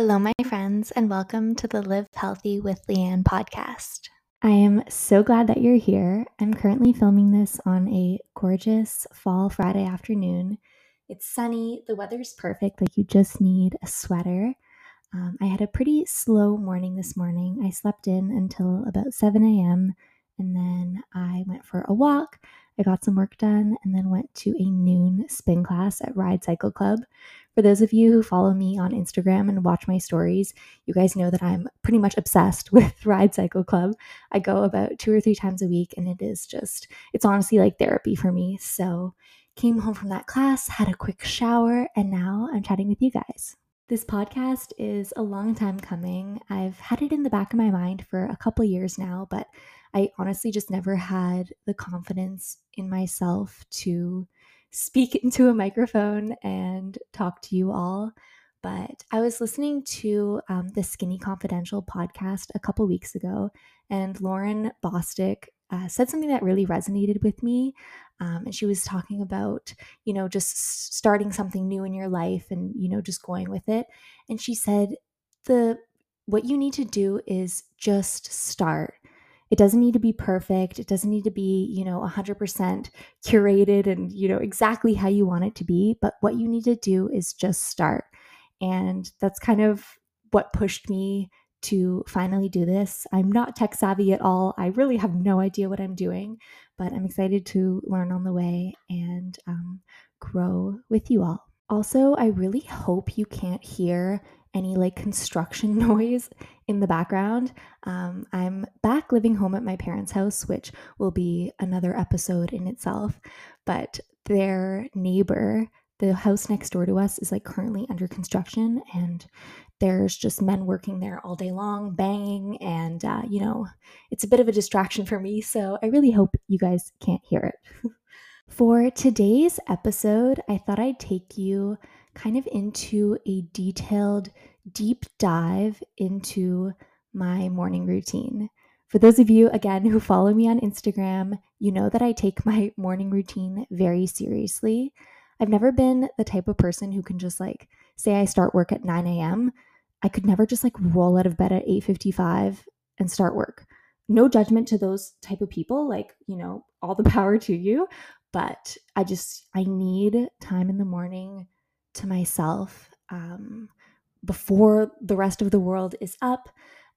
Hello, my friends, and welcome to the Live Healthy with Leanne podcast. I am so glad that you're here. I'm currently filming this on a gorgeous fall Friday afternoon. It's sunny, the weather's perfect, like you just need a sweater. Um, I had a pretty slow morning this morning. I slept in until about 7 a.m. and then I went for a walk. I got some work done and then went to a noon spin class at Ride Cycle Club. For those of you who follow me on Instagram and watch my stories, you guys know that I'm pretty much obsessed with Ride Cycle Club. I go about two or three times a week and it is just, it's honestly like therapy for me. So, came home from that class, had a quick shower, and now I'm chatting with you guys. This podcast is a long time coming. I've had it in the back of my mind for a couple years now, but I honestly just never had the confidence in myself to speak into a microphone and talk to you all. But I was listening to um, the Skinny Confidential podcast a couple weeks ago, and Lauryn Bosstick uh, said something that really resonated with me. Um, and she was talking about, you know, just starting something new in your life and, you know, just going with it. And she said, the what you need to do is just start. It doesn't need to be perfect. It doesn't need to be, you know, 100% curated and, you know, exactly how you want it to be. But what you need to do is just start. And that's kind of what pushed me to finally do this. I'm not tech savvy at all. I really have no idea what I'm doing, but I'm excited to learn on the way and um, grow with you all. Also, I really hope you can't hear any like construction noise in the background. Um, I'm back living home at my parents' house, which will be another episode in itself. But their neighbor, the house next door to us, is like currently under construction, and there's just men working there all day long, banging, and uh, you know, it's a bit of a distraction for me. So I really hope you guys can't hear it. For today's episode, I thought I'd take you kind of into a detailed deep dive into my morning routine. For those of you, again, who follow me on Instagram, you know that I take my morning routine very seriously. I've never been the type of person who can just like say I start work at 9 a.m. I could never just like roll out of bed at 8:55 and start work. No judgment to those type of people, like, you know, all the power to you, but I just I need time in the morning to myself um, before the rest of the world is up.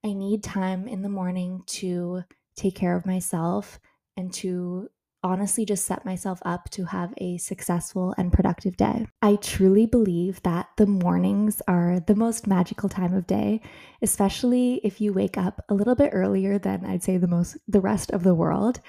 I need time in the morning to take care of myself and to honestly just set myself up to have a successful and productive day. I truly believe that the mornings are the most magical time of day, especially if you wake up a little bit earlier than I'd say the most the rest of the world.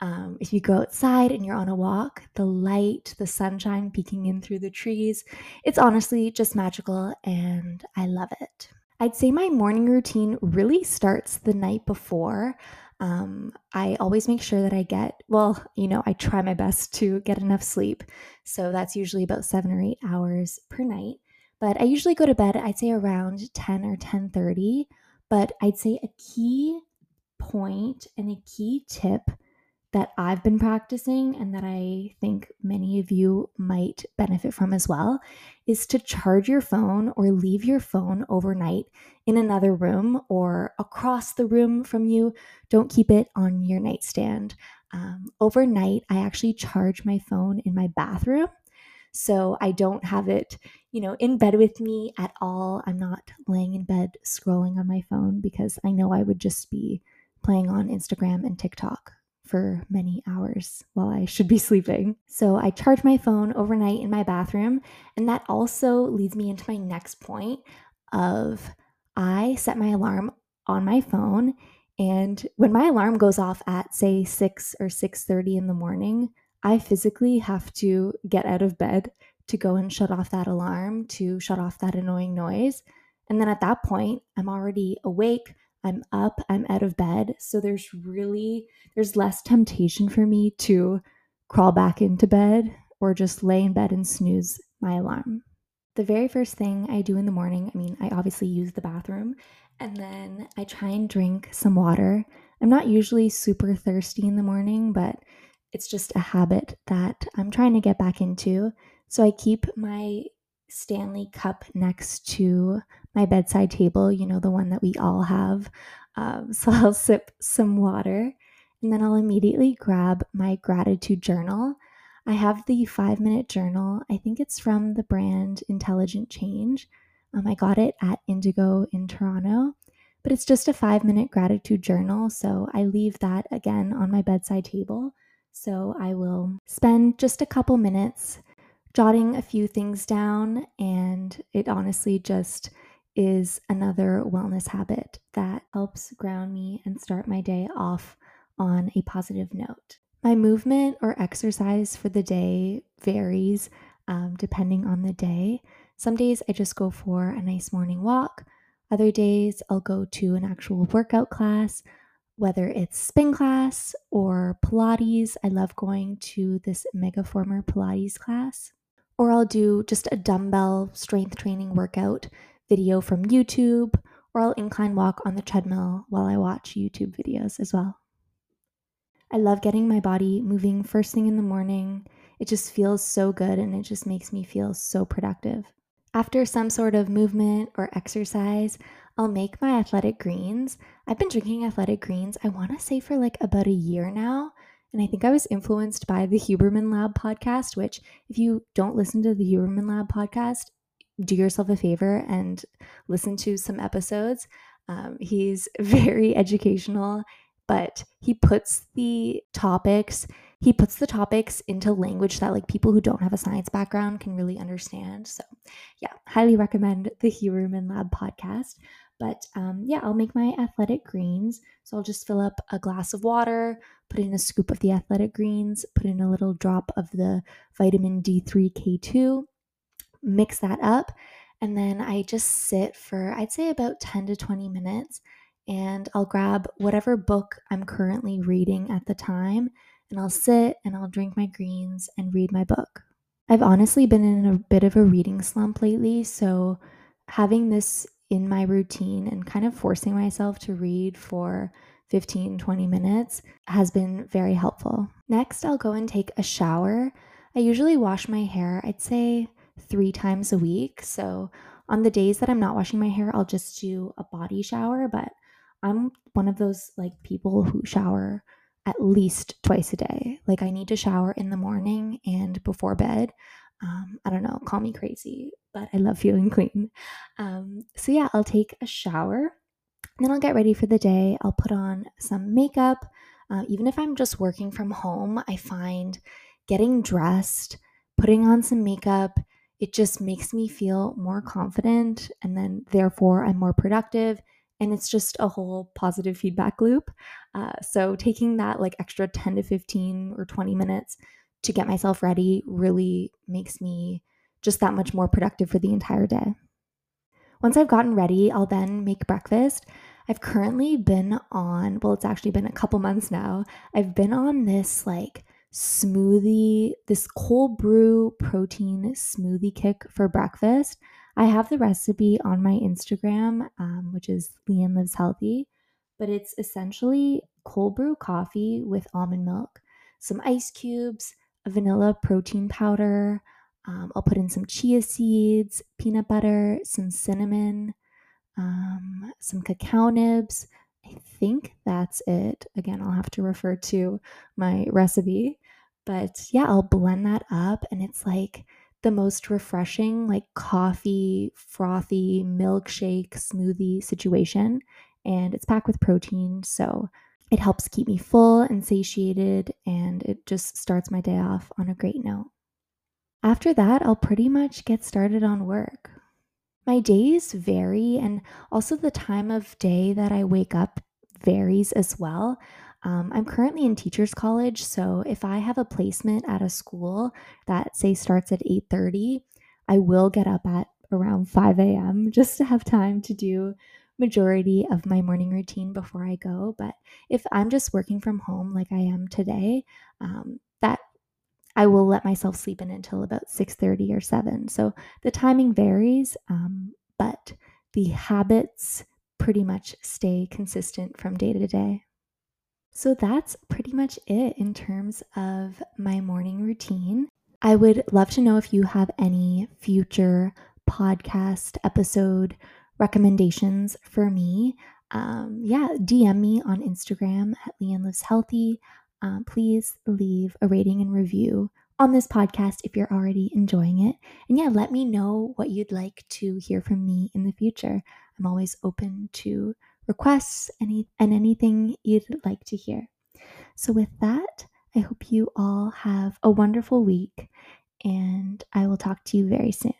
Um, if you go outside and you're on a walk, the light, the sunshine peeking in through the trees, it's honestly just magical and I love it. I'd say my morning routine really starts the night before. Um, I always make sure that I get, well, you know, I try my best to get enough sleep. So that's usually about seven or eight hours per night. But I usually go to bed, I'd say around 10 or 10:30. But I'd say a key point and a key tip that I've been practicing and that I think many of you might benefit from as well is to charge your phone or leave your phone overnight in another room or across the room from you. Don't keep it on your nightstand. Um, overnight, I actually charge my phone in my bathroom. So I don't have it, you know, in bed with me at all. I'm not laying in bed scrolling on my phone because I know I would just be playing on Instagram and TikTok for many hours while I should be sleeping. So I charge my phone overnight in my bathroom. And that also leads me into my next point of I set my alarm on my phone and when my alarm goes off at say 6 or 6:30 in the morning, I physically have to get out of bed to go and shut off that alarm, to shut off that annoying noise. And then at that point, I'm already awake. I'm up, I'm out of bed. So there's really there's less temptation for me to crawl back into bed or just lay in bed and snooze my alarm. The very first thing I do in the morning, I mean, I obviously use the bathroom and then I try and drink some water. I'm not usually super thirsty in the morning, but it's just a habit that I'm trying to get back into. So I keep my Stanley cup next to my bedside table, you know, the one that we all have. Um, so I'll sip some water and then I'll immediately grab my gratitude journal. I have the five minute journal. I think it's from the brand Intelligent Change. Um, I got it at Indigo in Toronto, but it's just a five minute gratitude journal. So I leave that again on my bedside table. So I will spend just a couple minutes jotting a few things down, and it honestly just is another wellness habit that helps ground me and start my day off on a positive note. My movement or exercise for the day varies um, depending on the day. Some days I just go for a nice morning walk. Other days I'll go to an actual workout class, whether it's spin class or Pilates. I love going to this Megaformer Pilates class. Or I'll do just a dumbbell strength training workout video from YouTube, or I'll incline walk on the treadmill while I watch YouTube videos as well. I love getting my body moving first thing in the morning. It just feels so good and it just makes me feel so productive. After some sort of movement or exercise, I'll make my athletic greens. I've been drinking athletic greens, I want to say for like about a year now. And I think I was influenced by the Huberman Lab podcast, which, if you don't listen to the Huberman Lab podcast, do yourself a favor and listen to some episodes. Um, he's very educational but he puts the topics he puts the topics into language that like people who don't have a science background can really understand. So yeah highly recommend the huberman lab podcast. But um, yeah i'll make my athletic greens. So i'll just fill up a glass of water put in a scoop of the athletic greens put in a little drop of the vitamin d3k2 mix that up and then i just sit for i'd say about 10 to 20 minutes and I'll grab whatever book I'm currently reading at the time and I'll sit and I'll drink my greens and read my book. I've honestly been in a bit of a reading slump lately, so having this in my routine and kind of forcing myself to read for 15 20 minutes has been very helpful. Next, I'll go and take a shower. I usually wash my hair, I'd say 3 times a week. So, on the days that I'm not washing my hair, I'll just do a body shower, but I'm one of those like people who shower at least twice a day. Like I need to shower in the morning and before bed. Um, I don't know, call me crazy, but I love feeling clean. Um, so yeah, I'll take a shower. Then I'll get ready for the day. I'll put on some makeup. Uh, even if I'm just working from home, I find getting dressed, putting on some makeup, it just makes me feel more confident. And then, therefore, I'm more productive and it's just a whole positive feedback loop. Uh, so taking that like extra 10 to 15 or 20 minutes to get myself ready really makes me just that much more productive for the entire day. Once I've gotten ready, I'll then make breakfast. I've currently been on, well, it's actually been a couple months now. I've been on this like smoothie, this cold brew protein smoothie kick for breakfast. I have the recipe on my Instagram, um, which is Leanne Lives Healthy, but it's essentially cold brew coffee with almond milk, some ice cubes, a vanilla protein powder. Um, I'll put in some chia seeds, peanut butter, some cinnamon, um, some cacao nibs. I think that's it. Again, I'll have to refer to my recipe. But yeah, I'll blend that up and it's like the most refreshing, like coffee, frothy, milkshake, smoothie situation. And it's packed with protein. So it helps keep me full and satiated. And it just starts my day off on a great note. After that, I'll pretty much get started on work. My days vary, and also the time of day that I wake up varies as well. Um, I'm currently in teachers college, so if I have a placement at a school that say starts at 8:30, I will get up at around 5 a.m. just to have time to do majority of my morning routine before I go. But if I'm just working from home like I am today, um, that I will let myself sleep in until about 6:30 or 7. So the timing varies, um, but the habits pretty much stay consistent from day to day. So that's pretty much it in terms of my morning routine. I would love to know if you have any future podcast episode recommendations for me, um, yeah, DM me on Instagram at Leanne Lives Healthy. Um, please leave a rating and review on this podcast if you're already enjoying it. And yeah, let me know what you'd like to hear from me in the future. I'm always open to requests any and anything you'd like to hear. So with that, I hope you all have a wonderful week and I will talk to you very soon.